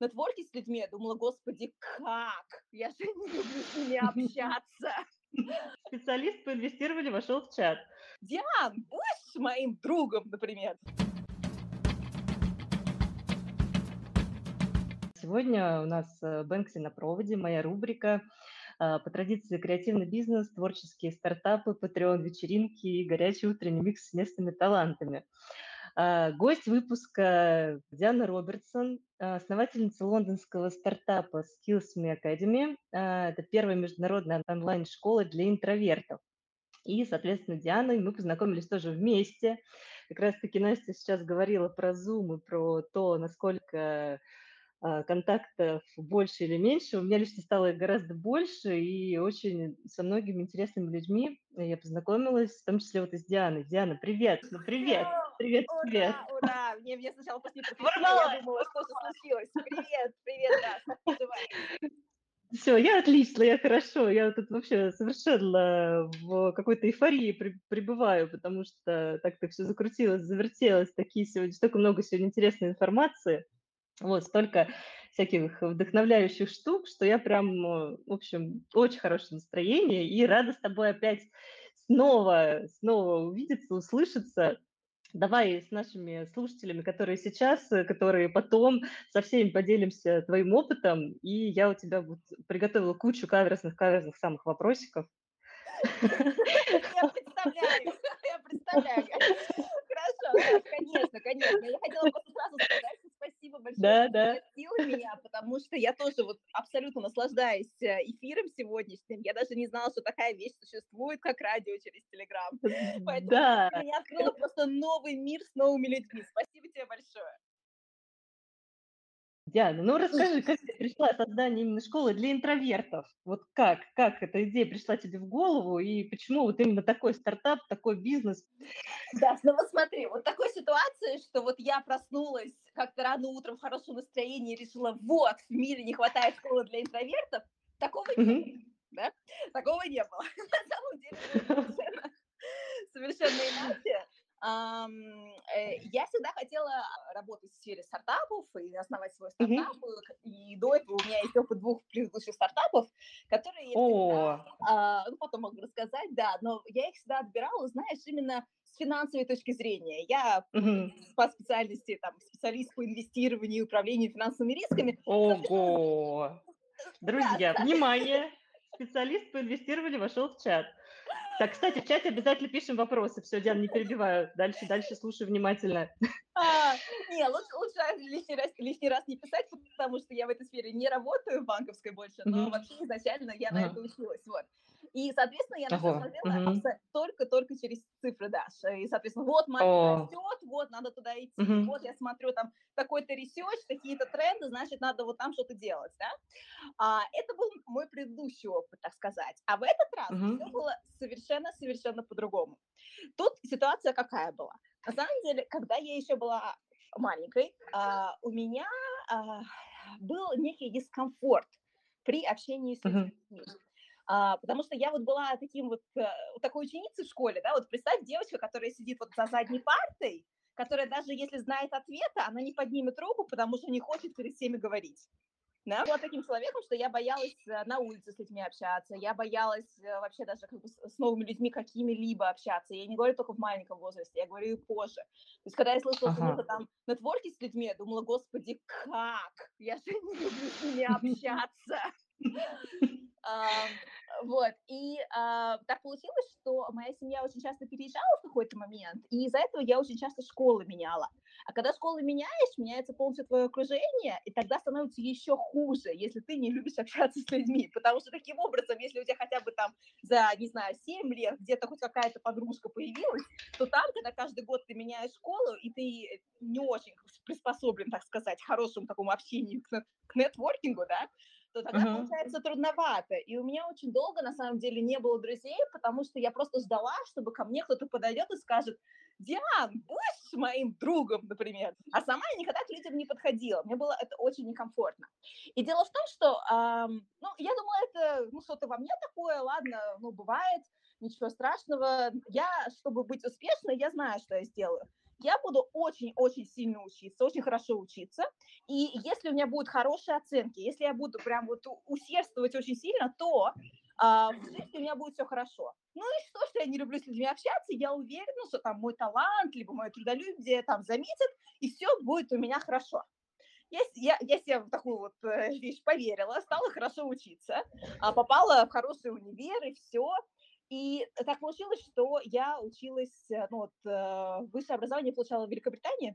нетворке с людьми, я думала, господи, как? Я же не люблю с ними общаться. Специалист по инвестированию вошел в чат. Диан, будешь моим другом, например? Сегодня у нас э, Бэнкси на проводе, моя рубрика. А, по традиции креативный бизнес, творческие стартапы, патреон-вечеринки и горячий утренний микс с местными талантами. А, гость выпуска Диана Робертсон, основательница лондонского стартапа Skills Me Academy. А, это первая международная онлайн-школа для интровертов. И, соответственно, Дианой мы познакомились тоже вместе. Как раз-таки Настя сейчас говорила про Zoom и про то, насколько а, контактов больше или меньше. У меня лично стало гораздо больше, и очень со многими интересными людьми я познакомилась, в том числе вот и с Дианой. Диана, привет! Ну, привет! Привет, ура, привет! Ура! Мне, мне сначала после я думала, что же случилось. Привет, привет, да, все, я отлично, я хорошо, я тут вообще совершенно в какой-то эйфории при, пребываю, потому что так-то все закрутилось, завертелось, такие сегодня, столько много сегодня интересной информации. Вот, столько всяких вдохновляющих штук, что я прям, э, в общем, очень хорошее настроение и рада с тобой опять снова, снова увидеться, услышаться. Давай с нашими слушателями, которые сейчас, э, которые потом, со всеми поделимся твоим опытом. И я у тебя вот приготовила кучу каверзных, каверзных самых вопросиков. Я представляю, я представляю. Конечно, конечно. Я хотела просто сразу сказать, спасибо большое, да, что да. пригласила меня, потому что я тоже вот абсолютно наслаждаюсь э, эфиром сегодняшним. Я даже не знала, что такая вещь существует, как радио через Телеграм. Поэтому да. меня открыла просто новый мир с новыми людьми. Спасибо тебе большое. Диана, ну расскажи, как ты пришла создание именно школы для интровертов? Вот как, как эта идея пришла тебе в голову и почему вот именно такой стартап, такой бизнес? Да, ну вот смотри, вот такой ситуации, что вот я проснулась как-то рано утром в хорошем настроении и решила, вот, в мире не хватает школы для интровертов, такого не было, да? Такого не было. На самом деле, совершенно иначе. Э, я всегда хотела работать в сфере стартапов и основать свой стартап. Mm-hmm. И до этого у меня есть опыт двух предыдущих стартапов, которые я всегда, oh. ну, потом могу рассказать, да, но я их всегда отбирала, знаешь, именно с финансовой точки зрения. Я mm-hmm. по специальности там, специалист по инвестированию и управлению финансовыми рисками. Ого! Друзья, да, внимание! Специалист по инвестированию вошел в чат. Так, кстати, в чате обязательно пишем вопросы. Все, Диана, не перебиваю. Дальше, дальше слушаю внимательно. А, не, лучше, лучше лишний, раз, лишний раз не писать, потому что я в этой сфере не работаю банковской больше, но mm-hmm. вообще изначально я mm-hmm. на это училась. Вот. И, соответственно, я на все смотрела угу. только-только через цифры, Даша. И, соответственно, вот market растет, вот надо туда идти, угу. вот я смотрю там такой-то research, какие-то тренды, значит, надо вот там что-то делать, да. А, это был мой предыдущий опыт, так сказать. А в этот раз угу. все было совершенно-совершенно по-другому. Тут ситуация какая была? На самом деле, когда я еще была маленькой, а, у меня а, был некий дискомфорт при общении с людьми. Uh-huh. А, потому что я вот была таким вот, э, такой ученицей в школе, да, вот представь девочка, которая сидит вот за задней партой, которая даже если знает ответа, она не поднимет руку, потому что не хочет перед всеми говорить. Да? Была таким человеком, что я боялась э, на улице с людьми общаться, я боялась э, вообще даже как бы с новыми людьми какими-либо общаться. Я не говорю только в маленьком возрасте, я говорю и позже. То есть когда я слышала ага. что-то там нетворки с людьми, я думала, господи, как? Я же не люблю с ними общаться. Вот, и э, так получилось, что моя семья очень часто переезжала в какой-то момент, и из-за этого я очень часто школы меняла. А когда школы меняешь, меняется полностью твое окружение, и тогда становится еще хуже, если ты не любишь общаться с людьми, потому что таким образом, если у тебя хотя бы там за, не знаю, 7 лет где-то хоть какая-то подружка появилась, то там, когда каждый год ты меняешь школу, и ты не очень приспособлен, так сказать, к хорошему такому общению, к нетворкингу, да, то тогда uh-huh. получается трудновато. И у меня очень долго, на самом деле, не было друзей, потому что я просто ждала, чтобы ко мне кто-то подойдет и скажет, Диан, будешь моим другом, например. А сама я никогда к людям не подходила. Мне было это очень некомфортно. И дело в том, что, эм, ну, я думала, это, ну, что-то во мне такое, ладно, ну, бывает, ничего страшного. Я, чтобы быть успешной, я знаю, что я сделаю я буду очень-очень сильно учиться, очень хорошо учиться, и если у меня будут хорошие оценки, если я буду прям вот усердствовать очень сильно, то а, в жизни у меня будет все хорошо. Ну и что, что я не люблю с людьми общаться, я уверена, что там мой талант, либо мое трудолюбие там заметят, и все будет у меня хорошо. Я, я, я себе в такую вот э, вещь поверила, стала хорошо учиться, а попала в хороший универ и все. И так получилось, что я училась, э, ну вот, э, высшее образование получала в Великобритании,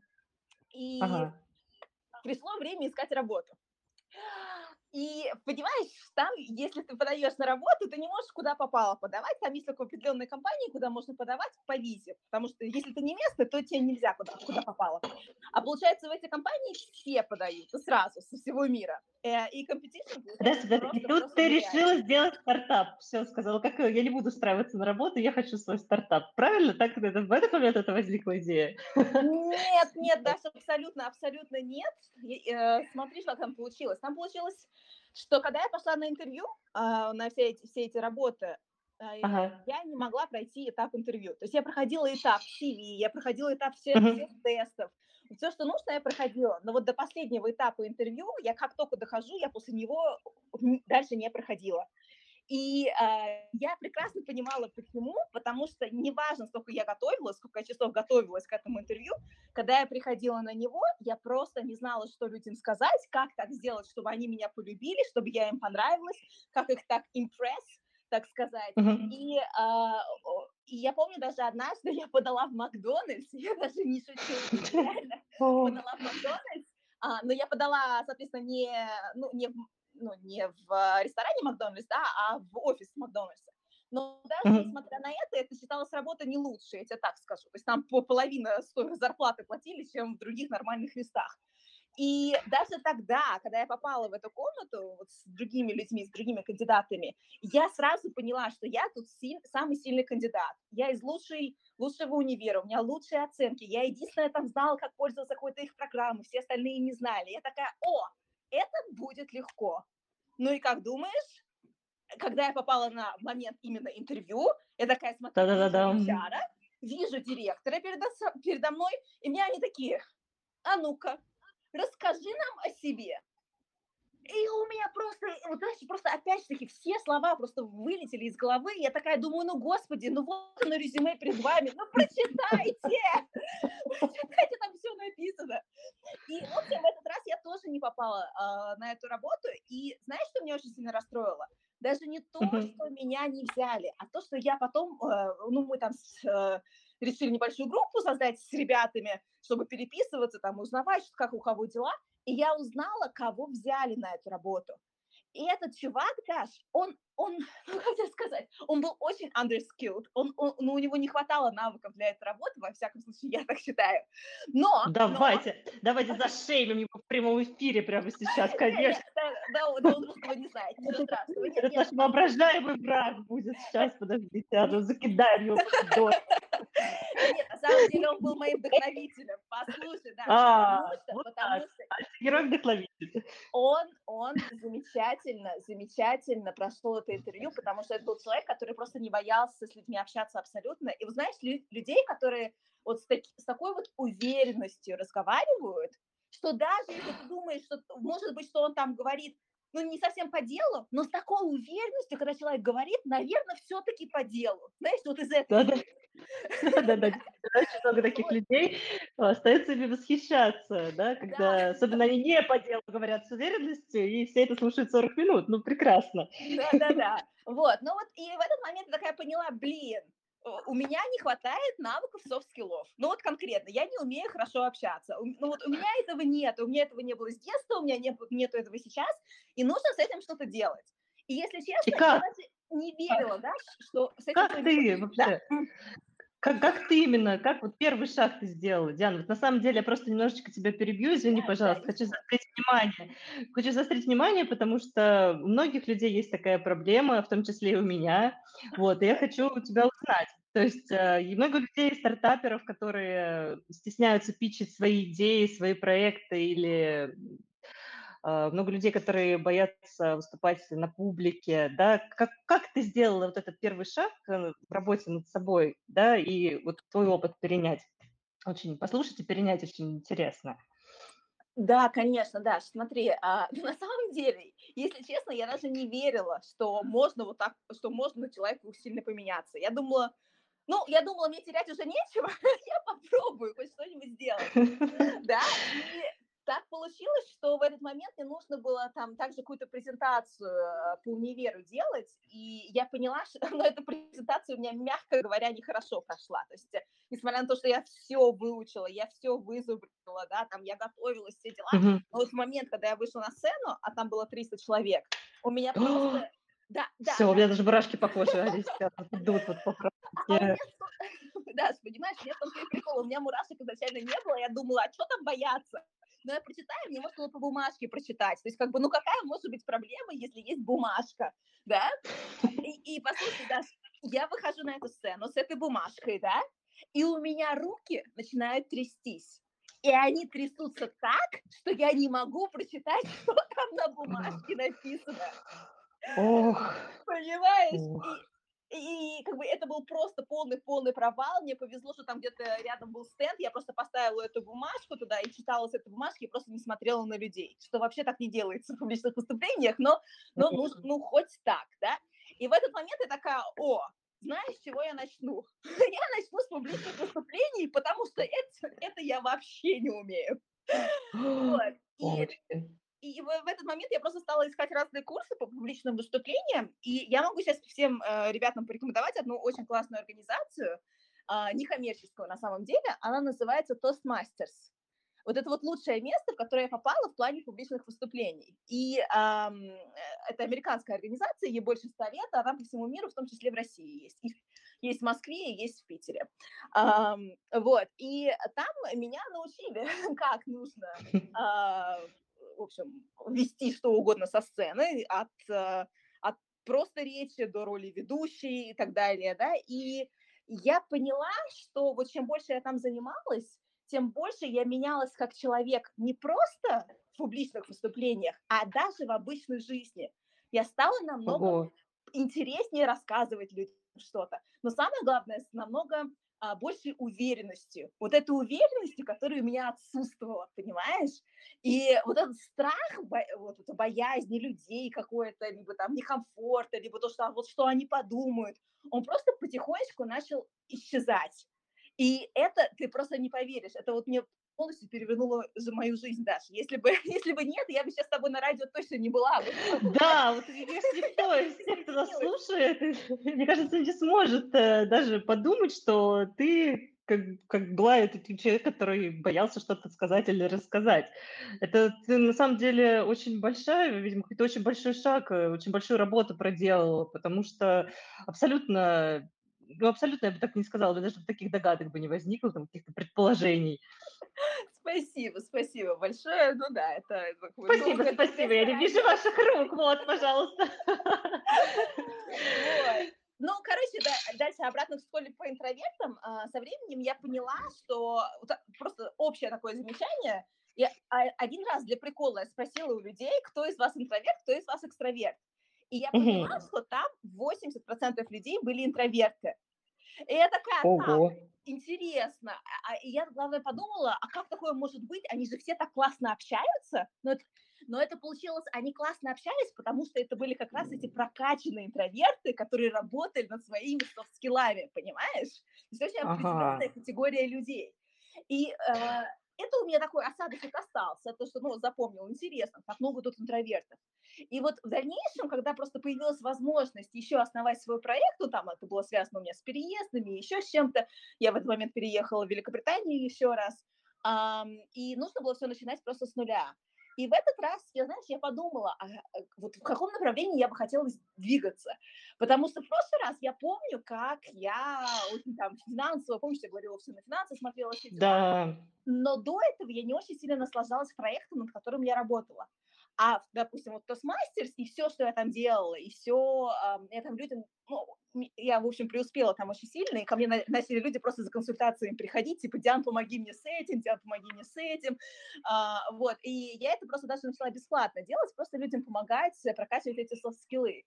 и ага. пришло время искать работу. И понимаешь, там, если ты подаешь на работу, ты не можешь куда попало подавать. Там есть только определенные компании, куда можно подавать по визе. Потому что если ты не место, то тебе нельзя куда, куда попало. А получается, в эти компании все подают сразу, со всего мира. Э, и компетиция... Подожди, подожди. И тут ты решила сделать стартап. Все, сказала, как я не буду устраиваться на работу, я хочу свой стартап. Правильно? Так это, в этот момент это возникла идея? Нет, нет, даже абсолютно, абсолютно нет. Э, смотри, что там получилось. Там получилось что когда я пошла на интервью, а, на все эти, все эти работы, а, ага. я не могла пройти этап интервью. То есть я проходила этап CV, я проходила этап всех, uh всех тестов. Все, что нужно, я проходила. Но вот до последнего этапа интервью, я как только дохожу, я после него дальше не проходила. И э, я прекрасно понимала, почему, потому что неважно, сколько я готовилась, сколько я часов готовилась к этому интервью, когда я приходила на него, я просто не знала, что людям сказать, как так сделать, чтобы они меня полюбили, чтобы я им понравилась, как их так impress, так сказать. Uh-huh. И, э, и я помню даже однажды я подала в Макдональдс, я даже не шучу, реально, подала в Макдональдс, а, но я подала, соответственно, не, ну, не в ну, не в ресторане Макдональдс, да, а в офис Макдональдса. Но даже mm-hmm. несмотря на это, это считалось работа не лучше, я тебе так скажу. То есть там по половина зарплаты платили, чем в других нормальных местах. И даже тогда, когда я попала в эту комнату вот с другими людьми, с другими кандидатами, я сразу поняла, что я тут си- самый сильный кандидат. Я из лучшей, лучшего универа, у меня лучшие оценки. Я единственная там знала, как пользоваться какой-то их программой, все остальные не знали. Я такая, о, это будет легко. Ну и как думаешь, когда я попала на момент именно интервью, я такая смотрю, HR, вижу директора передо, передо мной, и меня они такие, а ну-ка, расскажи нам о себе. И у меня просто, вот знаешь, просто опять-таки все слова просто вылетели из головы. Я такая думаю, ну господи, ну вот оно резюме перед вами, ну прочитайте, прочитайте, там все написано. И, в общем, в этот раз я тоже не попала э, на эту работу. И знаешь, что меня очень сильно расстроило? Даже не то, что меня не взяли, а то, что я потом, э, ну мы там с, э, решили небольшую группу создать с ребятами, чтобы переписываться, там, узнавать, как у кого дела. И я узнала, кого взяли на эту работу. И этот чувак, Даш, он, он, ну, как тебе сказать, он был очень underskilled, он, он, ну, у него не хватало навыков для этой работы, во всяком случае, я так считаю. Но... Давайте, но... давайте зашеймим его в прямом эфире прямо сейчас, конечно. Да, да, да, он просто не знает, ничего страшного. Это наш воображаемый враг будет сейчас, подождите, а ну закидаем его Нет, на самом деле он был моим вдохновителем. Послушай, да, а, потому что, вот потому что герой-вдохновитель. Он, он замечательно, замечательно прошел это интервью, потому что это был человек, который просто не боялся с людьми общаться абсолютно. И вы знаете, людей, которые вот с, таки, с такой вот уверенностью разговаривают, что даже если ты думаешь, что может быть, что он там говорит ну, не совсем по делу, но с такой уверенностью, когда человек говорит, наверное, все-таки по делу. Знаешь, вот из этого. Да-да-да. Очень много таких людей а, остается ими восхищаться, да, когда, особенно они не по делу говорят с уверенностью, и все это слушают 40 минут. Ну, прекрасно. Да-да-да. Вот, ну вот, и в этот момент я такая поняла, блин, у меня не хватает навыков софт-скиллов. Ну вот конкретно, я не умею хорошо общаться. Ну вот у меня этого нет, у меня этого не было с детства, у меня не, нету этого сейчас, и нужно с этим что-то делать. И если честно, и я даже не верила, да, что с этим... Как ты вообще? Да. Как, как ты именно, как вот первый шаг ты сделала, Диана? Вот на самом деле я просто немножечко тебя перебью, извини, да, пожалуйста, да, хочу заострить внимание. Хочу заострить внимание, потому что у многих людей есть такая проблема, в том числе и у меня, вот, и я хочу у тебя узнать. То есть э, много людей, стартаперов, которые стесняются пичить свои идеи, свои проекты или много людей, которые боятся выступать на публике, да, как, как ты сделала вот этот первый шаг э, в работе над собой, да, и вот твой опыт перенять? очень послушать и перенять очень интересно. Да, конечно, да. Смотри, а, на самом деле, если честно, я даже не верила, что можно вот так, что можно человеку сильно поменяться. Я думала, ну, я думала, мне терять уже нечего, я попробую хоть что-нибудь сделать. Да, и так получилось, что в этот момент мне нужно было там также какую-то презентацию э, по универу делать, и я поняла, что ну, эта презентация у меня, мягко говоря, нехорошо прошла. То есть, э, несмотря на то, что я все выучила, я все вызубрила, да, там я готовилась, все дела, mm-hmm. но вот в момент, когда я вышла на сцену, а там было 300 человек, у меня просто... Да, да. Все, у меня даже мурашки по коже идут вот по а Да, понимаешь, мне в том прикол, у меня мурашек изначально не было, я думала, а что там бояться? Но я прочитаю, мне можно было по бумажке прочитать. То есть, как бы, ну какая может быть проблема, если есть бумажка, да? И, и послушай, Даш, я выхожу на эту сцену с этой бумажкой, да, и у меня руки начинают трястись. И они трясутся так, что я не могу прочитать, что там на бумажке написано. Ох. Понимаешь? Ох. И, как бы это был просто полный-полный провал. Мне повезло, что там где-то рядом был стенд. Я просто поставила эту бумажку туда и читала с этой бумажки и просто не смотрела на людей. Что вообще так не делается в публичных выступлениях, но, но ну, ну хоть так, да. И в этот момент я такая, о, знаешь, с чего я начну? я начну с публичных выступлений, потому что это, это я вообще не умею. вот. И, и в, в этот момент я просто стала искать разные курсы по публичным выступлениям, и я могу сейчас всем э, ребятам порекомендовать одну очень классную организацию, э, некоммерческую на самом деле, она называется Toastmasters. Вот это вот лучшее место, в которое я попала в плане публичных выступлений. И эм, это американская организация, ей больше 100 лет, а она по всему миру, в том числе в России есть. И есть в Москве есть в Питере. Um, вот, и там меня научили, как нужно uh, в общем, вести что угодно со сцены, от, э, от просто речи до роли ведущей и так далее, да, и я поняла, что вот чем больше я там занималась, тем больше я менялась как человек не просто в публичных выступлениях, а даже в обычной жизни. Я стала намного Ого. интереснее рассказывать людям что-то. Но самое главное, намного а, большей уверенностью. Вот этой уверенностью, которая у меня отсутствовала, понимаешь? И вот этот страх, вот эта боязнь людей какой-то, либо там некомфорта, либо то, что а вот что они подумают, он просто потихонечку начал исчезать. И это ты просто не поверишь. Это вот мне полностью перевернула за мою жизнь, Даша. Если бы, если бы нет, я бы сейчас с тобой на радио точно не была. Да, вот если кто, если кто нас слушает, мне кажется, не сможет э, даже подумать, что ты как, как была этот человек, который боялся что-то сказать или рассказать. Это ты на самом деле очень большая, видимо, какой-то очень большой шаг, э, очень большую работу проделала, потому что абсолютно, ну, абсолютно я бы так не сказала, даже таких догадок бы не возникло, там, каких-то предположений. Спасибо, спасибо большое. Ну да, это... Спасибо, спасибо. Я не вижу ваших рук. Вот, пожалуйста. Вот. Ну, короче, да, дальше обратно в школе по интровертам. А, со временем я поняла, что просто общее такое замечание. Я один раз для прикола я спросила у людей, кто из вас интроверт, кто из вас экстраверт. И я поняла, что там 80% людей были интроверты. И я такая, Ого. так, интересно. А, и я, главное, подумала, а как такое может быть? Они же все так классно общаются. Но это, но это получилось, они классно общались, потому что это были как раз эти прокачанные интроверты, которые работали над своими софт-скиллами, понимаешь? То есть очень определенная ага. категория людей. И э, это у меня такой осадочек остался, то, что, ну, запомнил, интересно, как много тут интровертов. И вот в дальнейшем, когда просто появилась возможность еще основать свой проект, ну, там это было связано у меня с переездами, еще с чем-то, я в этот момент переехала в Великобританию еще раз, и нужно было все начинать просто с нуля. И в этот раз, я, знаешь, я подумала, а, э, вот в каком направлении я бы хотела двигаться. Потому что в прошлый раз я помню, как я очень там финансово, помнишь, я говорила, все на финансы смотрела, все дела. Да. Но до этого я не очень сильно наслаждалась проектом, над которым я работала. А, допустим, вот Toastmasters и все, что я там делала, и все, э, я там людям, ну, я, в общем, преуспела там очень сильно, и ко мне начали люди просто за консультациями приходить, типа, Диан, помоги мне с этим, Диан, помоги мне с этим, а, вот, и я это просто даже начала бесплатно делать, просто людям помогать, прокачивать эти софт-скиллы.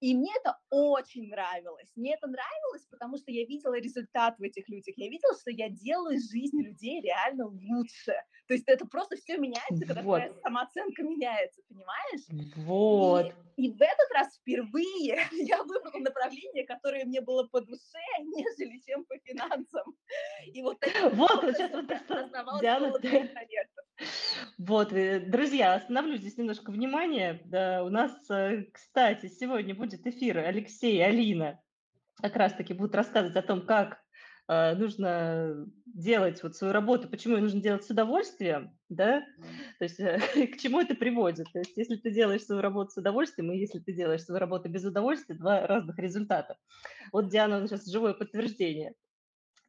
И мне это очень нравилось. Мне это нравилось, потому что я видела результат в этих людях. Я видела, что я делаю жизнь людей реально лучше. То есть это просто все меняется, когда вот. твоя самооценка меняется, понимаешь? Вот. И, и в этот раз впервые я выбрала направление, которое мне было по душе, нежели чем по финансам. И вот, вот, вот сейчас вот это Диана, вот, э, друзья, остановлю здесь немножко внимание. Да, у нас, э, кстати, сегодня будет эфир Алексей и Алина. Как раз-таки будут рассказывать о том, как э, нужно делать вот свою работу, почему ее нужно делать с удовольствием, да, то есть к чему это приводит. То есть если ты делаешь свою работу с удовольствием, и если ты делаешь свою работу без удовольствия, два разных результата. Вот Диана сейчас живое подтверждение.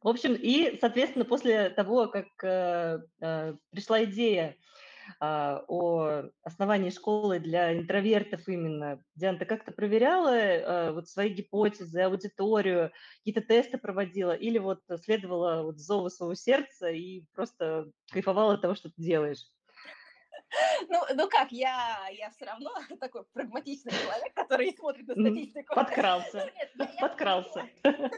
В общем, и, соответственно, после того, как э, э, пришла идея о основании школы для интровертов именно, Диана, ты как-то проверяла э, вот свои гипотезы, аудиторию, какие-то тесты проводила, или вот следовала вот зову своего сердца и просто кайфовала от того, что ты делаешь? Ну, ну как, я, я все равно такой прагматичный человек, который смотрит на статистику. Подкрался. Ну, нет, Подкрался.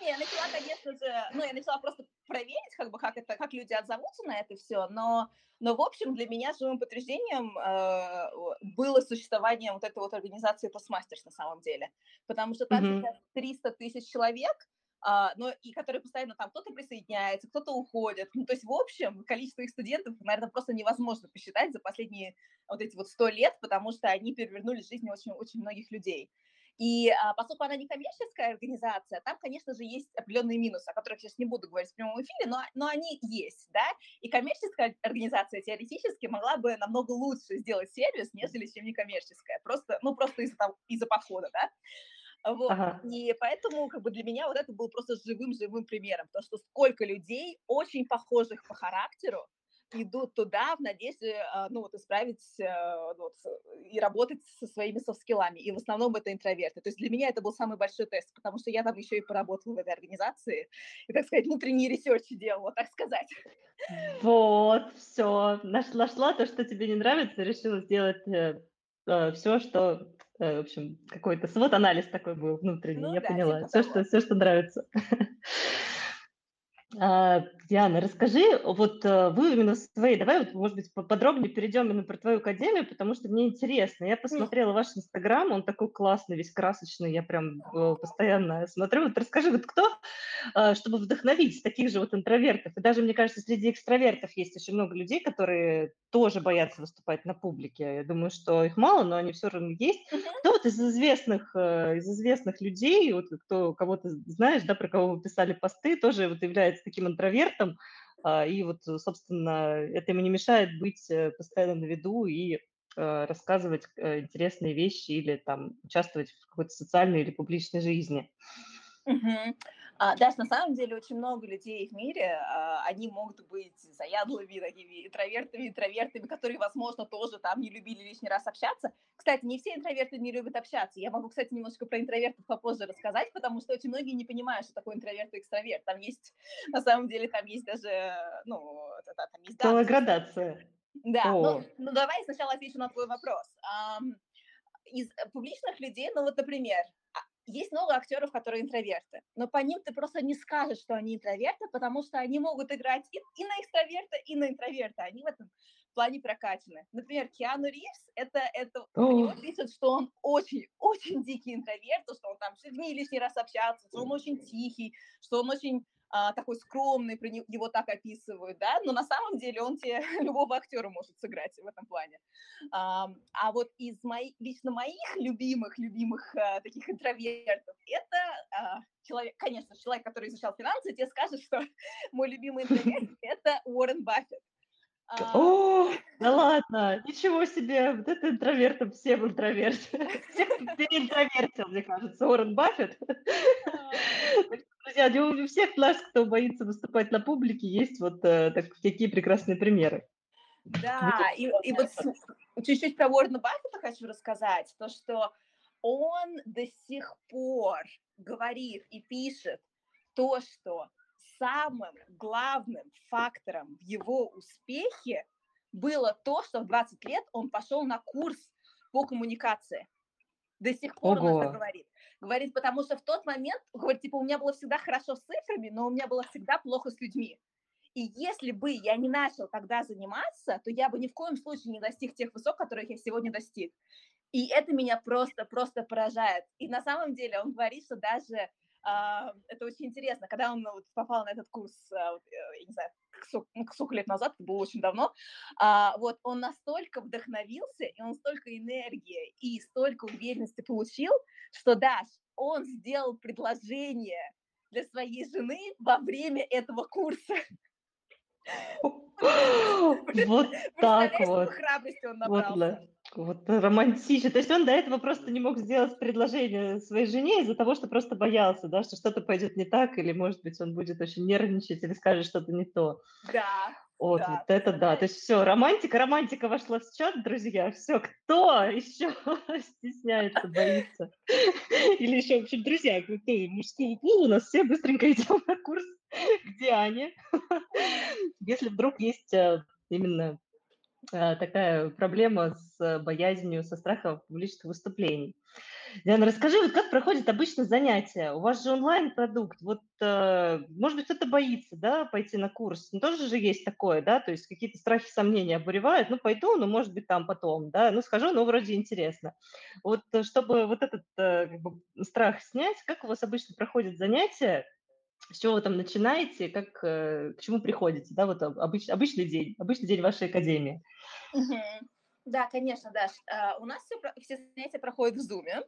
Не, я начала, конечно же, ну, я начала просто проверить, как бы, как это, как люди отзовутся на это все, но, но в общем, для меня живым подтверждением э, было существование вот этой вот организации Toastmasters на самом деле, потому что там mm-hmm. сейчас 300 тысяч человек, а, но и которые постоянно там кто-то присоединяется, кто-то уходит. Ну, то есть, в общем, количество их студентов, наверное, просто невозможно посчитать за последние вот эти вот сто лет, потому что они перевернули жизнь очень, очень многих людей. И а, поскольку она не коммерческая организация, там, конечно же, есть определенные минусы, о которых сейчас не буду говорить в прямом эфире, но, но они есть, да, и коммерческая организация теоретически могла бы намного лучше сделать сервис, нежели чем некоммерческая, просто, ну, просто из-за из подхода, да. Вот. Ага. И поэтому как бы для меня вот это был просто живым-живым примером, то, что сколько людей очень похожих по характеру, идут туда в надежде, а, ну, вот, исправить а, вот, и работать со своими софт-скиллами. И в основном это интроверты. То есть для меня это был самый большой тест, потому что я там еще и поработала в этой организации, и, так сказать, внутренний research делала, так сказать. Вот, все. Нашла, нашла то, что тебе не нравится, решила сделать э, э все, что э, в общем, какой-то SWOT-анализ такой был внутренний, ну, я да, поняла. Типа все, что, все, что нравится. А, Диана, расскажи, вот э, вы именно свои, давай вот, может быть, поподробнее перейдем именно про твою академию, потому что мне интересно. Я посмотрела ваш инстаграм, он такой классный, весь красочный, я прям э, постоянно смотрю. Вот расскажи, вот кто, э, чтобы вдохновить таких же вот интровертов, и даже, мне кажется, среди экстравертов есть очень много людей, которые тоже боятся выступать на публике. Я думаю, что их мало, но они все равно есть. Кто вот из известных, из известных людей, вот кто кого-то знаешь, да, про кого вы писали посты, тоже вот является является таким интровертом, а, и вот, собственно, это ему не мешает быть э, постоянно на виду и э, рассказывать э, интересные вещи или там участвовать в какой-то социальной или публичной жизни. Угу. А, Даш, на самом деле очень много людей в мире, а, они могут быть заядлыми такими интровертами, интровертами, которые, возможно, тоже там не любили лишний раз общаться. Кстати, не все интроверты не любят общаться. Я могу, кстати, немножко про интровертов попозже рассказать, потому что очень многие не понимают, что такое интроверт и экстраверт. Там есть, на самом деле, там есть даже, ну, там есть... Целая градация. Да, ну, ну давай сначала отвечу на твой вопрос. Из публичных людей, ну вот, например, есть много актеров, которые интроверты, но по ним ты просто не скажешь, что они интроверты, потому что они могут играть и, и на экстраверта, и на интроверта. Они в этом плане прокачаны. Например, Киану Ривз, это, это у него пишут, что он очень, очень дикий интроверт, что он там с людьми лишний раз общается, что он очень тихий, что он очень а, такой скромный, его так описывают, да, но на самом деле он тебе любого актера может сыграть в этом плане. А, а вот из моих, лично моих любимых, любимых а, таких интровертов, это а, человек, конечно, человек, который изучал финансы, тебе скажет, что мой любимый интроверт – это Уоррен Баффет. А, О, да ладно, ничего себе, вот это интровертом всем интроверт. Всех переинтровертил, мне кажется, Уоррен Баффет. Друзья, у всех нас, кто боится выступать на публике, есть вот э, так, такие прекрасные примеры. Да, и, и вот чуть-чуть про Уоррена Баффета хочу рассказать, то, что он до сих пор говорит и пишет то, что самым главным фактором в его успехе было то, что в 20 лет он пошел на курс по коммуникации. До сих пор Ого. он это говорит. Говорит, потому что в тот момент, говорит, типа, у меня было всегда хорошо с цифрами, но у меня было всегда плохо с людьми. И если бы я не начал тогда заниматься, то я бы ни в коем случае не достиг тех высот, которых я сегодня достиг. И это меня просто, просто поражает. И на самом деле он говорит, что даже это очень интересно, когда он вот, попал на этот курс, э, я не знаю, сколько лет назад, это было очень давно, э, вот он настолько вдохновился, и он столько энергии и столько уверенности получил, что Даш, он сделал предложение для своей жены во время этого курса. Вот так вот. храбрости он набрался. Вот романтично. То есть он до этого просто не мог сделать предложение своей жене из-за того, что просто боялся, да, что что-то пойдет не так, или, может быть, он будет очень нервничать или скажет что-то не то. Да. Вот, да, вот это да. То есть все, романтика, романтика вошла в чат, друзья. Все, кто еще стесняется, боится? Или еще, в общем, друзья, кто мужского пола, у нас все быстренько идем на курс где Аня? Если вдруг есть э, именно э, такая проблема с боязнью, со страхом публичных выступлений. Диана, расскажи, вот как проходит обычно занятие? У вас же онлайн-продукт. Вот, э, может быть, кто-то боится, да, пойти на курс. Ну, тоже же есть такое, да, то есть какие-то страхи, сомнения обуревают. Ну, пойду, ну, может быть, там потом, да, ну, схожу, ну, вроде интересно. Вот, чтобы вот этот как бы, страх снять, как у вас обычно проходит занятие? Чего вы там начинаете, как, э, к чему приходите, да, вот обыч, обычный день, обычный день вашей академии. Да, конечно, Даш. А, у нас все, все занятия проходят в Zoom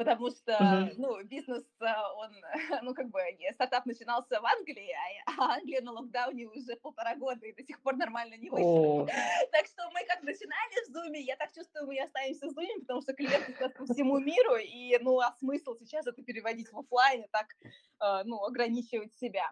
потому что, uh-huh. ну, бизнес, а, он, ну, как бы, стартап начинался в Англии, а, а Англия на локдауне уже полтора года и до сих пор нормально не вышла. Oh. Так что мы как начинали в Zoom, я так чувствую, мы останемся в Zoom, потому что клиенты сейчас по всему миру, и, ну, а смысл сейчас это переводить в офлайн и так, а, ну, ограничивать себя.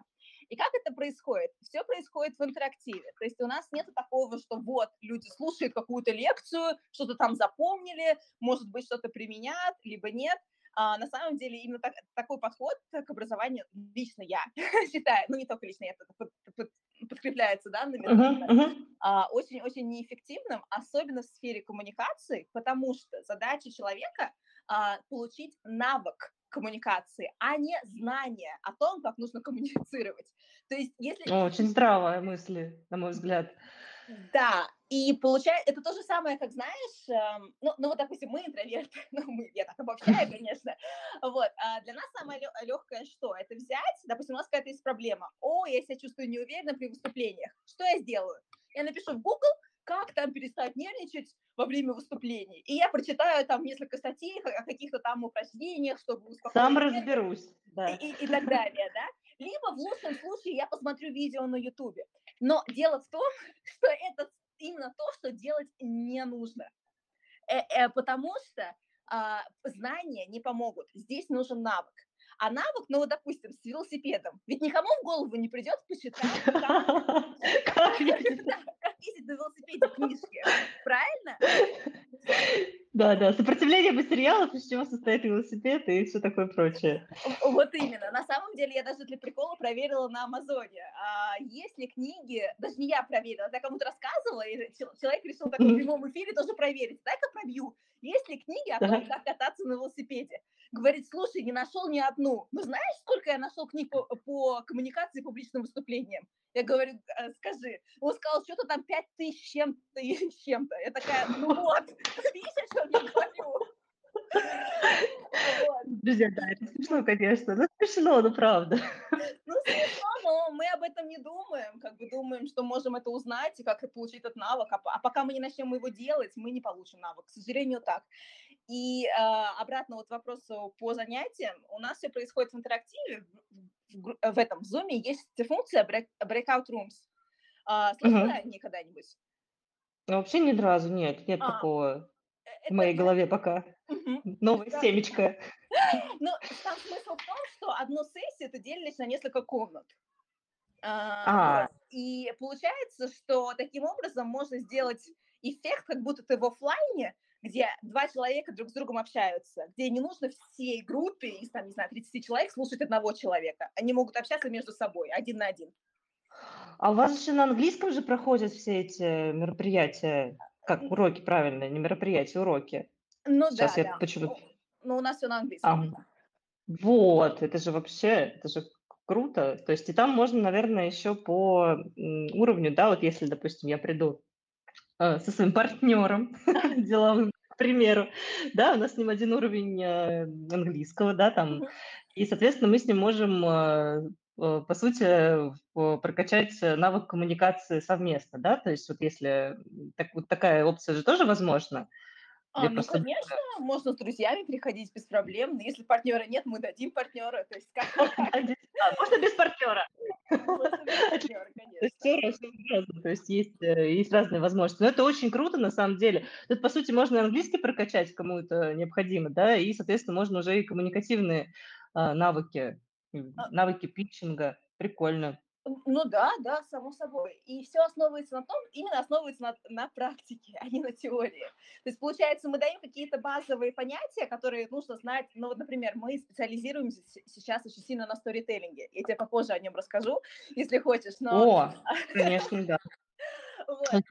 И как это происходит? Все происходит в интерактиве. То есть у нас нет такого, что вот люди слушают какую-то лекцию, что-то там запомнили, может быть, что-то применят, либо нет. А, на самом деле именно так, такой подход к образованию лично я считаю, ну не только лично я, это под, под, подкрепляется данными, очень-очень uh-huh, uh-huh. неэффективным, особенно в сфере коммуникации, потому что задача человека а, получить навык коммуникации, а не знание о том, как нужно коммуницировать. То есть, если... Очень здравая мысль, на мой взгляд. Да, и получается, это то же самое, как, знаешь, эм, ну, ну вот, допустим, мы интроверты, ну, мы, я так обобщаю, конечно, вот, а для нас самое легкое что? Это взять, допустим, у нас какая-то есть проблема, о, я себя чувствую неуверенно при выступлениях, что я сделаю? Я напишу в Google, как там перестать нервничать во время выступлений. И я прочитаю там несколько статей о каких-то там упражнениях, чтобы успокоить. Сам разберусь, да. И, и, и так далее, да. Либо в лучшем случае я посмотрю видео на Ютубе. Но дело в том, что это именно то, что делать не нужно. Э -э потому что э, знания не помогут. Здесь нужен навык. А навык, ну, вот, допустим, с велосипедом. Ведь никому в голову не придет почитать, как ездить на велосипеде книжки. Правильно? Да, да, сопротивление материалов, из чего состоит велосипед и все такое прочее. Вот именно. На самом деле я даже для прикола проверила на Амазоне. А есть ли книги, даже не я проверила, я кому-то рассказывала, и человек решил в прямом эфире тоже проверить. Дай-ка пробью. Есть ли книги о том, как кататься на велосипеде? Говорит, слушай, не нашел ни одну. Ну знаешь, сколько я нашел книг по, по коммуникации и публичным выступлениям? Я говорю, «Э, скажи. Он сказал, что-то там пять тысяч чем-то и чем-то. Я такая, ну вот, видишь, о чем я говорю? Друзья, да, это смешно, конечно. Ну, смешно, ну, правда. Ну, смешно, но мы об этом не думаем. Как бы думаем, что можем это узнать и как получить этот навык. А, а пока мы не начнем его делать, мы не получим навык. К сожалению, так. И э, обратно вот вопросу по занятиям. У нас все происходит в интерактиве. В, в этом Zoom есть функция break, breakout rooms. А, слышала uh-huh. никогда-нибудь? Ну, вообще ни разу нет, нет а, такого в моей голове пока. Новая семечко. Ну, там смысл в том, что одну сессию ты делишь на несколько комнат. А, и получается, что таким образом можно сделать эффект, как будто ты в офлайне, где два человека друг с другом общаются, где не нужно всей группе из, там, не знаю, 30 человек слушать одного человека. Они могут общаться между собой, один на один. А у вас же на английском же проходят все эти мероприятия? Как уроки, правильно, не мероприятия, уроки. Ну Сейчас да, я да. почему Ну, у нас все на английском. А, вот, это же вообще, это же круто. То есть и там можно, наверное, еще по уровню, да, вот если, допустим, я приду э, со своим партнером деловым, к примеру, да, у нас с ним один уровень э, английского, да, там, и, соответственно, мы с ним можем э, по сути, прокачать навык коммуникации совместно, да? То есть вот если так, вот такая опция же тоже возможна. А, ну, просто... конечно, можно с друзьями приходить без проблем, но если партнера нет, мы дадим партнера, то есть как Можно без партнера. Можно без партнера, конечно. То есть есть, э, есть разные возможности. Но это очень круто, на самом деле. Тут, по сути, можно английский прокачать, кому это необходимо, да, и, соответственно, можно уже и коммуникативные а, навыки а навыки питчинга. Прикольно. Ну да, да, само собой. И все основывается на том, именно основывается на, на практике, а не на теории. То есть, получается, мы даем какие-то базовые понятия, которые нужно знать. Ну, вот, например, мы специализируемся сейчас очень сильно на сторителлинге. Я тебе попозже о нем расскажу, если хочешь. Но... О, конечно, да. Вот,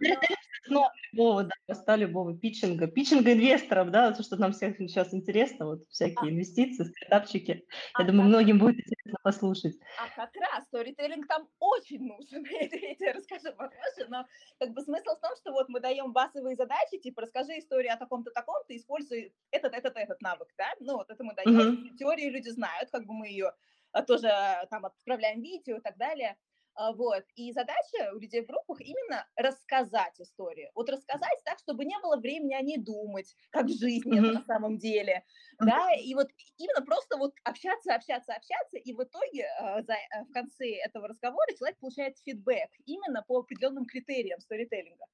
но... любого, поста любого питчинга, питчинга инвесторов, да, то, что нам всех сейчас интересно, вот всякие а. инвестиции, стартапчики. А Я думаю, многим будет интересно послушать. А как раз сторителлинг там очень нужен, я тебе расскажу попозже, но как бы смысл в том, что вот мы даем базовые задачи, типа расскажи историю о таком-то, таком-то, используй этот, этот, этот навык, да, ну вот это мы даем, теорию люди знают, как бы мы ее а, тоже там отправляем видео и так далее, а, вот. И задача у людей в группах именно рассказать историю. Вот рассказать так, чтобы не было времени о ней думать, как в жизни mm-hmm. на самом деле. Mm-hmm. Да, и вот именно просто вот общаться, общаться, общаться, и в итоге э, за, э, в конце этого разговора человек получает фидбэк именно по определенным критериям сторителлинга.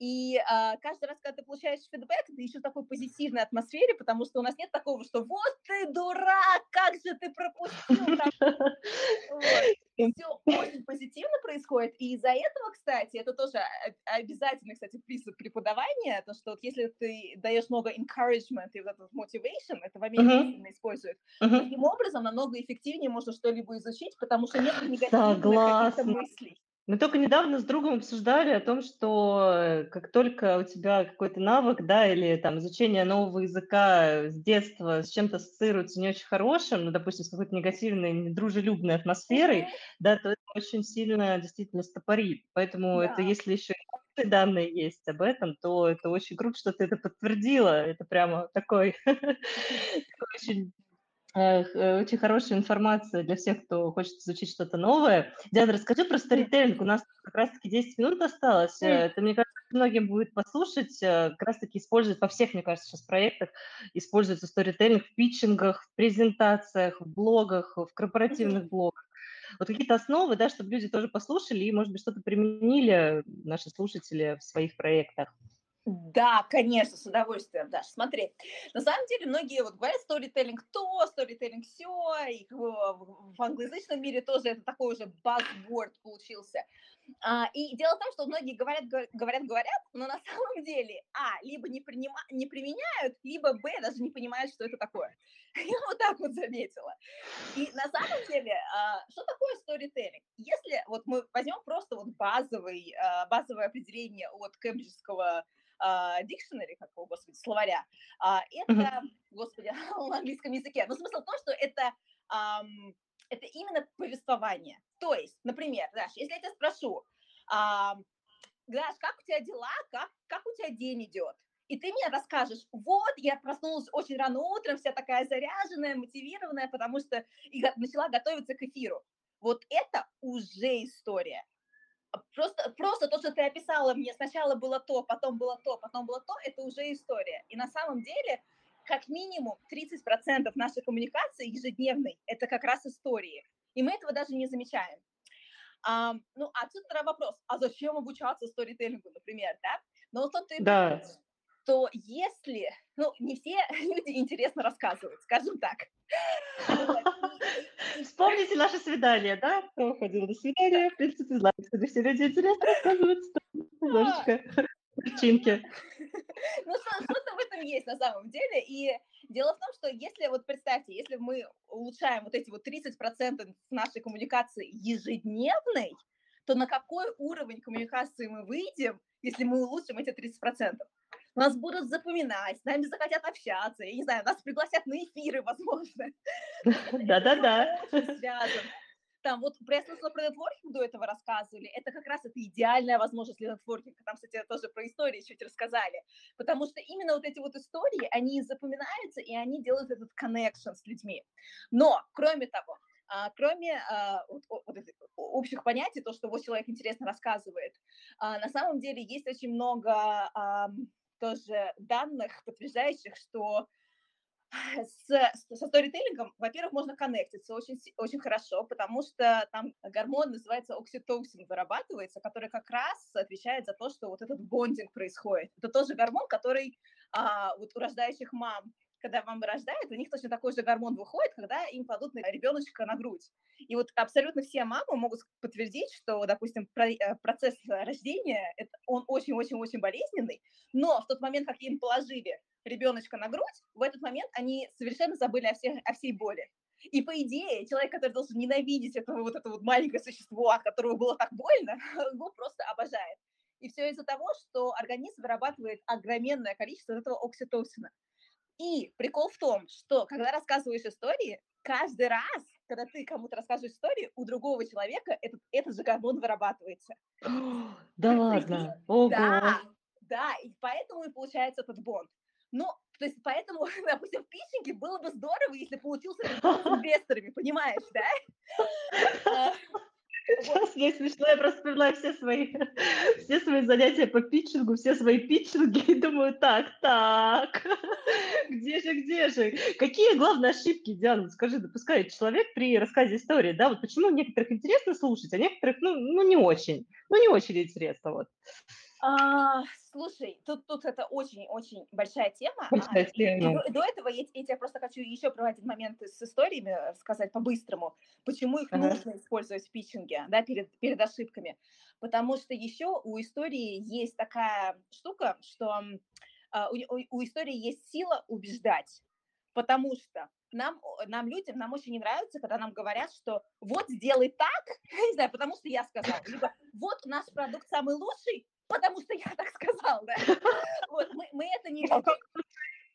И а, каждый раз, когда ты получаешь фидбэк, ты еще в такой позитивной атмосфере, потому что у нас нет такого, что вот ты дурак, как же ты пропустил. Все очень позитивно происходит, и из-за этого, кстати, это тоже обязательный, кстати, принцип преподавания, то, что вот если ты даешь много encouragement и вот этот motivation, это в Америке uh-huh. используют, uh-huh. таким образом намного эффективнее можно что-либо изучить, потому что нет негативных мыслей. Мы только недавно с другом обсуждали о том, что э, как только у тебя какой-то навык, да, или там изучение нового языка с детства с чем-то ассоциируется не очень хорошим, ну, допустим, с какой-то негативной, недружелюбной атмосферой, да, то это очень сильно действительно стопорит. Поэтому да. это если еще данные есть об этом, то это очень круто, что ты это подтвердила. Это прямо такой очень очень хорошая информация для всех, кто хочет изучить что-то новое. Диана, расскажи про сторителлинг. У нас как раз-таки 10 минут осталось. Это, мне кажется, многим будет послушать. Э, как раз-таки используют во всех, мне кажется, сейчас проектах. Используется сторителлинг в питчингах, в презентациях, в блогах, в корпоративных блогах. Вот какие-то основы, да, чтобы люди тоже послушали и, может быть, что-то применили наши слушатели в своих проектах. Да, конечно, с удовольствием, Даша. Смотри, на самом деле многие вот говорят сторителлинг то, сторителлинг все, и в, англоязычном мире тоже это такой уже buzzword получился. А, и дело в том, что многие говорят, говорят, говорят, но на самом деле, а, либо не, принима, не применяют, либо, б, даже не понимают, что это такое. Я вот так вот заметила. И на самом деле, а, что такое сторителлинг? Если вот мы возьмем просто вот базовый, а, базовое определение от кембриджского дикшенери, как его, господи, словаря, а, это, господи, на английском языке. Но смысл в том, что это, это именно повествование. То есть, например, Даш, если я тебя спрошу, Даш, как у тебя дела, как, как у тебя день идет? И ты мне расскажешь, вот, я проснулась очень рано утром, вся такая заряженная, мотивированная, потому что и начала готовиться к эфиру. Вот это уже история. Просто, просто то, что ты описала мне, сначала было то, потом было то, потом было то, это уже история. И на самом деле, как минимум 30% нашей коммуникации ежедневной – это как раз истории. И мы этого даже не замечаем. А, ну, отсюда вопрос, а зачем обучаться сторителлингу, например, да? Но вот тут ты да что если, ну, не все люди интересно рассказывают, скажем так. Вспомните наше свидание, да? Кто ходил на свидание, в принципе, знает, что все люди интересно рассказывают. Немножечко причинки. Ну, что-то в этом есть на самом деле. И дело в том, что если, вот представьте, если мы улучшаем вот эти вот 30% нашей коммуникации ежедневной, то на какой уровень коммуникации мы выйдем, если мы улучшим эти 30%? Нас будут запоминать, с нами захотят общаться, я не знаю, нас пригласят на эфиры, возможно. Да-да-да. Там вот про слово про нетворкинг до этого рассказывали, это как раз это идеальная возможность для нетворкинга. Там, кстати, тоже про истории чуть рассказали. Потому что именно вот эти вот истории, они запоминаются, и они делают этот connection с людьми. Но, кроме того, а, кроме а, вот, вот общих понятий, то, что вот человек интересно рассказывает, а, на самом деле есть очень много тоже данных, подтверждающих, что с, со сторителлингом, во-первых, можно коннектиться очень, очень хорошо, потому что там гормон называется окситоцин вырабатывается, который как раз отвечает за то, что вот этот бондинг происходит. Это тоже гормон, который а, вот у рождающих мам когда мама рождает, у них точно такой же гормон выходит, когда им кладут ребеночка на грудь. И вот абсолютно все мамы могут подтвердить, что, допустим, э, процесс рождения, это, он очень-очень-очень болезненный, но в тот момент, как им положили ребеночка на грудь, в этот момент они совершенно забыли о, всех, о всей боли. И по идее, человек, который должен ненавидеть этого вот это вот маленькое существо, от которого было так больно, его просто обожает. И все из-за того, что организм вырабатывает огроменное количество этого окситоцина. И прикол в том, что когда рассказываешь истории, каждый раз, когда ты кому-то рассказываешь историю, у другого человека этот, этот же гормон вырабатывается. Да ладно? Ого. Да, да, и поэтому и получается этот бонд. Ну, то есть поэтому, допустим, в питчинге было бы здорово, если получился с инвесторами, понимаешь, да? Сейчас мне смешно, я просто вспоминаю все свои, все свои занятия по питчингу, все свои питчинги и думаю, так, так, где же, где же? Какие главные ошибки, Диана, скажи, допускает человек при рассказе истории, да, вот почему некоторых интересно слушать, а некоторых, ну, ну не очень, ну не очень интересно, вот. А, слушай, тут, тут это очень-очень большая тема. Большая тема. до, до этого я, я тебе просто хочу еще про один момент с историями сказать по-быстрому, почему их ага. нужно использовать в питчинге, да, перед, перед ошибками. Потому что еще у истории есть такая штука, что а, у, у, у истории есть сила убеждать. Потому что нам, нам людям, нам очень не нравится, когда нам говорят, что вот сделай так, не знаю, потому что я сказала, либо вот наш продукт самый лучший, потому что я так сказал, да. Вот, мы, мы это не любим.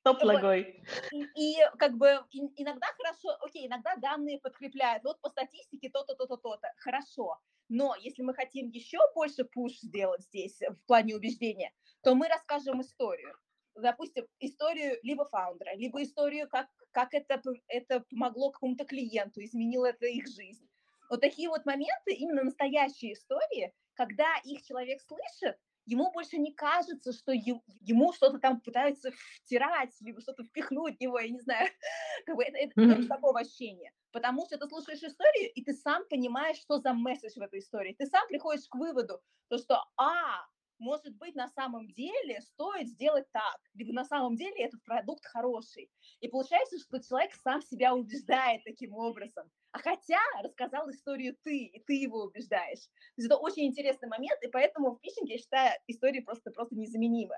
Топ ногой. И, и как бы иногда хорошо, окей, иногда данные подкрепляют. Вот по статистике то-то, то-то, то-то. Хорошо. Но если мы хотим еще больше пуш сделать здесь в плане убеждения, то мы расскажем историю. Допустим, историю либо фаундера, либо историю, как, как это, это помогло какому-то клиенту, изменило это их жизнь. Вот такие вот моменты, именно настоящие истории, когда их человек слышит, ему больше не кажется, что ему что-то там пытаются втирать, либо что-то впихнуть в него, я не знаю, как бы это, это mm-hmm. такого ощущения. Потому что ты слушаешь историю, и ты сам понимаешь, что за месседж в этой истории. Ты сам приходишь к выводу, то, что, а, может быть, на самом деле стоит сделать так, либо на самом деле этот продукт хороший. И получается, что человек сам себя убеждает таким образом. А хотя рассказал историю ты, и ты его убеждаешь. То есть это очень интересный момент, и поэтому в фишинге, я считаю, истории просто, просто незаменимы.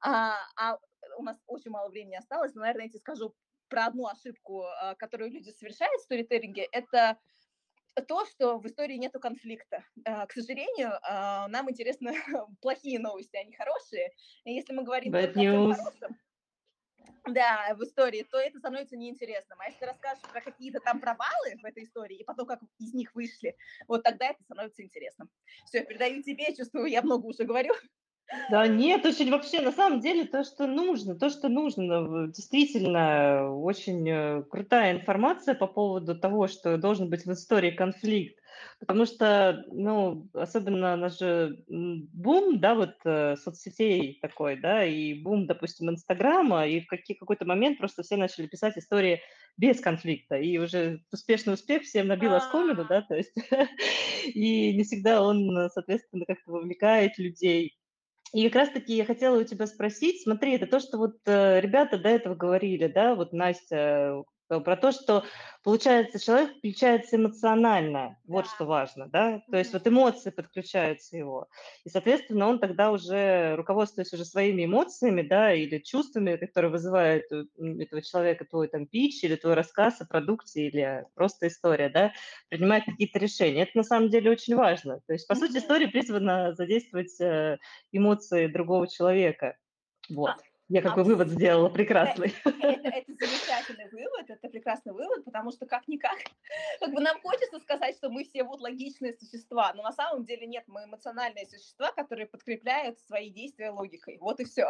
А, а у нас очень мало времени осталось, но, наверное, я тебе скажу про одну ошибку, а, которую люди совершают в сторителлинге, это то, что в истории нету конфликта. А, к сожалению, а, нам интересны плохие новости, а не хорошие. И если мы говорим Bad news. хорошем, да, в истории, то это становится неинтересным. А если ты расскажешь про какие-то там провалы в этой истории, и потом, как из них вышли, вот тогда это становится интересным. Все, передаю тебе, чувствую, я много уже говорю. Да нет, очень вообще, на самом деле, то, что нужно, то, что нужно, действительно, очень э, крутая информация по поводу того, что должен быть в истории конфликт, потому что, ну, особенно наш же бум, да, вот э, соцсетей такой, да, и бум, допустим, Инстаграма, и в какие, какой-то момент просто все начали писать истории без конфликта, и уже успешный успех всем набил оскомину, да, то есть, и не всегда он, соответственно, как-то вовлекает людей и как раз-таки я хотела у тебя спросить, смотри, это то, что вот э, ребята до этого говорили, да, вот Настя, Э, про то, что, получается, человек включается эмоционально, да. вот что важно, да, то есть вот эмоции подключаются его, и, соответственно, он тогда уже, руководствуясь уже своими эмоциями, да, или чувствами, которые вызывают этого человека твой там пич или твой рассказ о продукте или просто история, да, принимает какие-то решения. Это на самом деле очень важно. То есть, по сути, история призвана задействовать э, эмоции другого человека. Вот. Я какой вывод сделала прекрасный. Это, это, это замечательный вывод, это прекрасный вывод, потому что как-никак, как бы нам хочется сказать, что мы все вот логичные существа, но на самом деле нет, мы эмоциональные существа, которые подкрепляют свои действия логикой. Вот и все.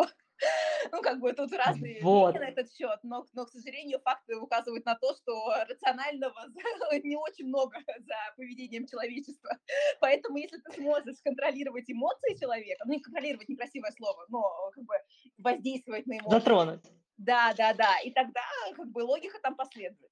Ну, как бы тут разные вот. мнения на этот счет, но, но, к сожалению, факты указывают на то, что рационального не очень много за поведением человечества. Поэтому, если ты сможешь контролировать эмоции человека, ну, не контролировать некрасивое слово, но как бы воздействовать на эмоции. Затронуть. Да, да, да. И тогда как бы логика там последует.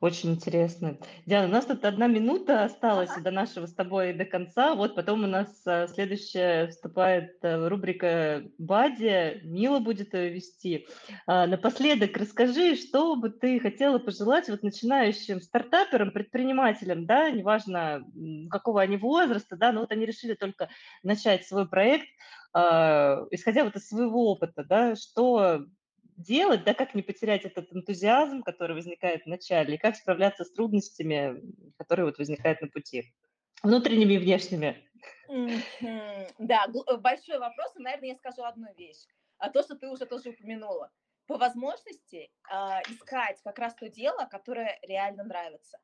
Очень интересно. Диана, у нас тут одна минута осталась до нашего с тобой до конца. Вот потом у нас а, следующая вступает а, рубрика «Бади». Мила будет ее вести. А, напоследок расскажи, что бы ты хотела пожелать вот начинающим стартаперам, предпринимателям, да, неважно какого они возраста, да, но вот они решили только начать свой проект, исходя вот из своего опыта, да, что делать, да, как не потерять этот энтузиазм, который возникает в начале, и как справляться с трудностями, которые вот возникают на пути, внутренними и внешними. Да, э, большой вопрос, и, наверное, я скажу одну вещь. А то, что ты уже тоже упомянула. По возможности э, искать как раз то дело, которое реально нравится.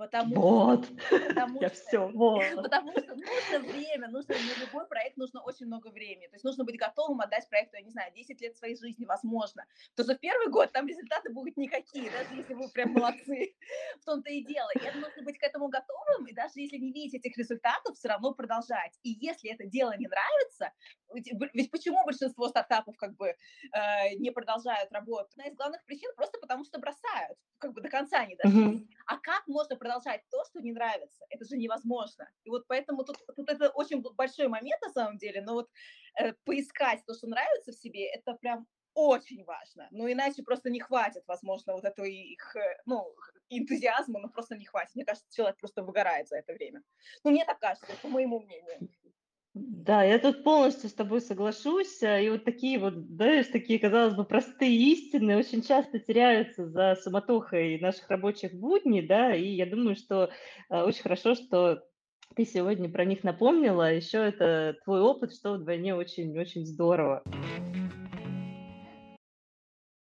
Потому, вот. Потому, Я что, все, вот. потому что нужно время, нужно на любой проект нужно очень много времени. То есть нужно быть готовым отдать проекту, я не знаю, 10 лет своей жизни, возможно. То за первый год там результаты будут никакие, даже если вы прям молодцы. В том-то и дело. И нужно быть к этому готовым, и даже если не видеть этих результатов, все равно продолжать. И если это дело не нравится, ведь почему большинство стартапов как бы э, не продолжают работу? Одна из главных причин просто потому, что бросают, как бы до конца не дошли. Uh-huh. А как можно продолжать то, что не нравится? Это же невозможно. И вот поэтому тут, тут это очень большой момент на самом деле, но вот э, поискать то, что нравится в себе, это прям очень важно. Ну, иначе просто не хватит, возможно, вот этого их, э, ну, энтузиазма, но просто не хватит. Мне кажется, человек просто выгорает за это время. Ну, мне так кажется, по моему мнению. Да, я тут полностью с тобой соглашусь. А, и вот такие вот, знаешь, такие, казалось бы, простые истины очень часто теряются за суматохой наших рабочих будней, да, и я думаю, что а, очень хорошо, что ты сегодня про них напомнила. Еще это твой опыт, что вдвойне очень-очень здорово.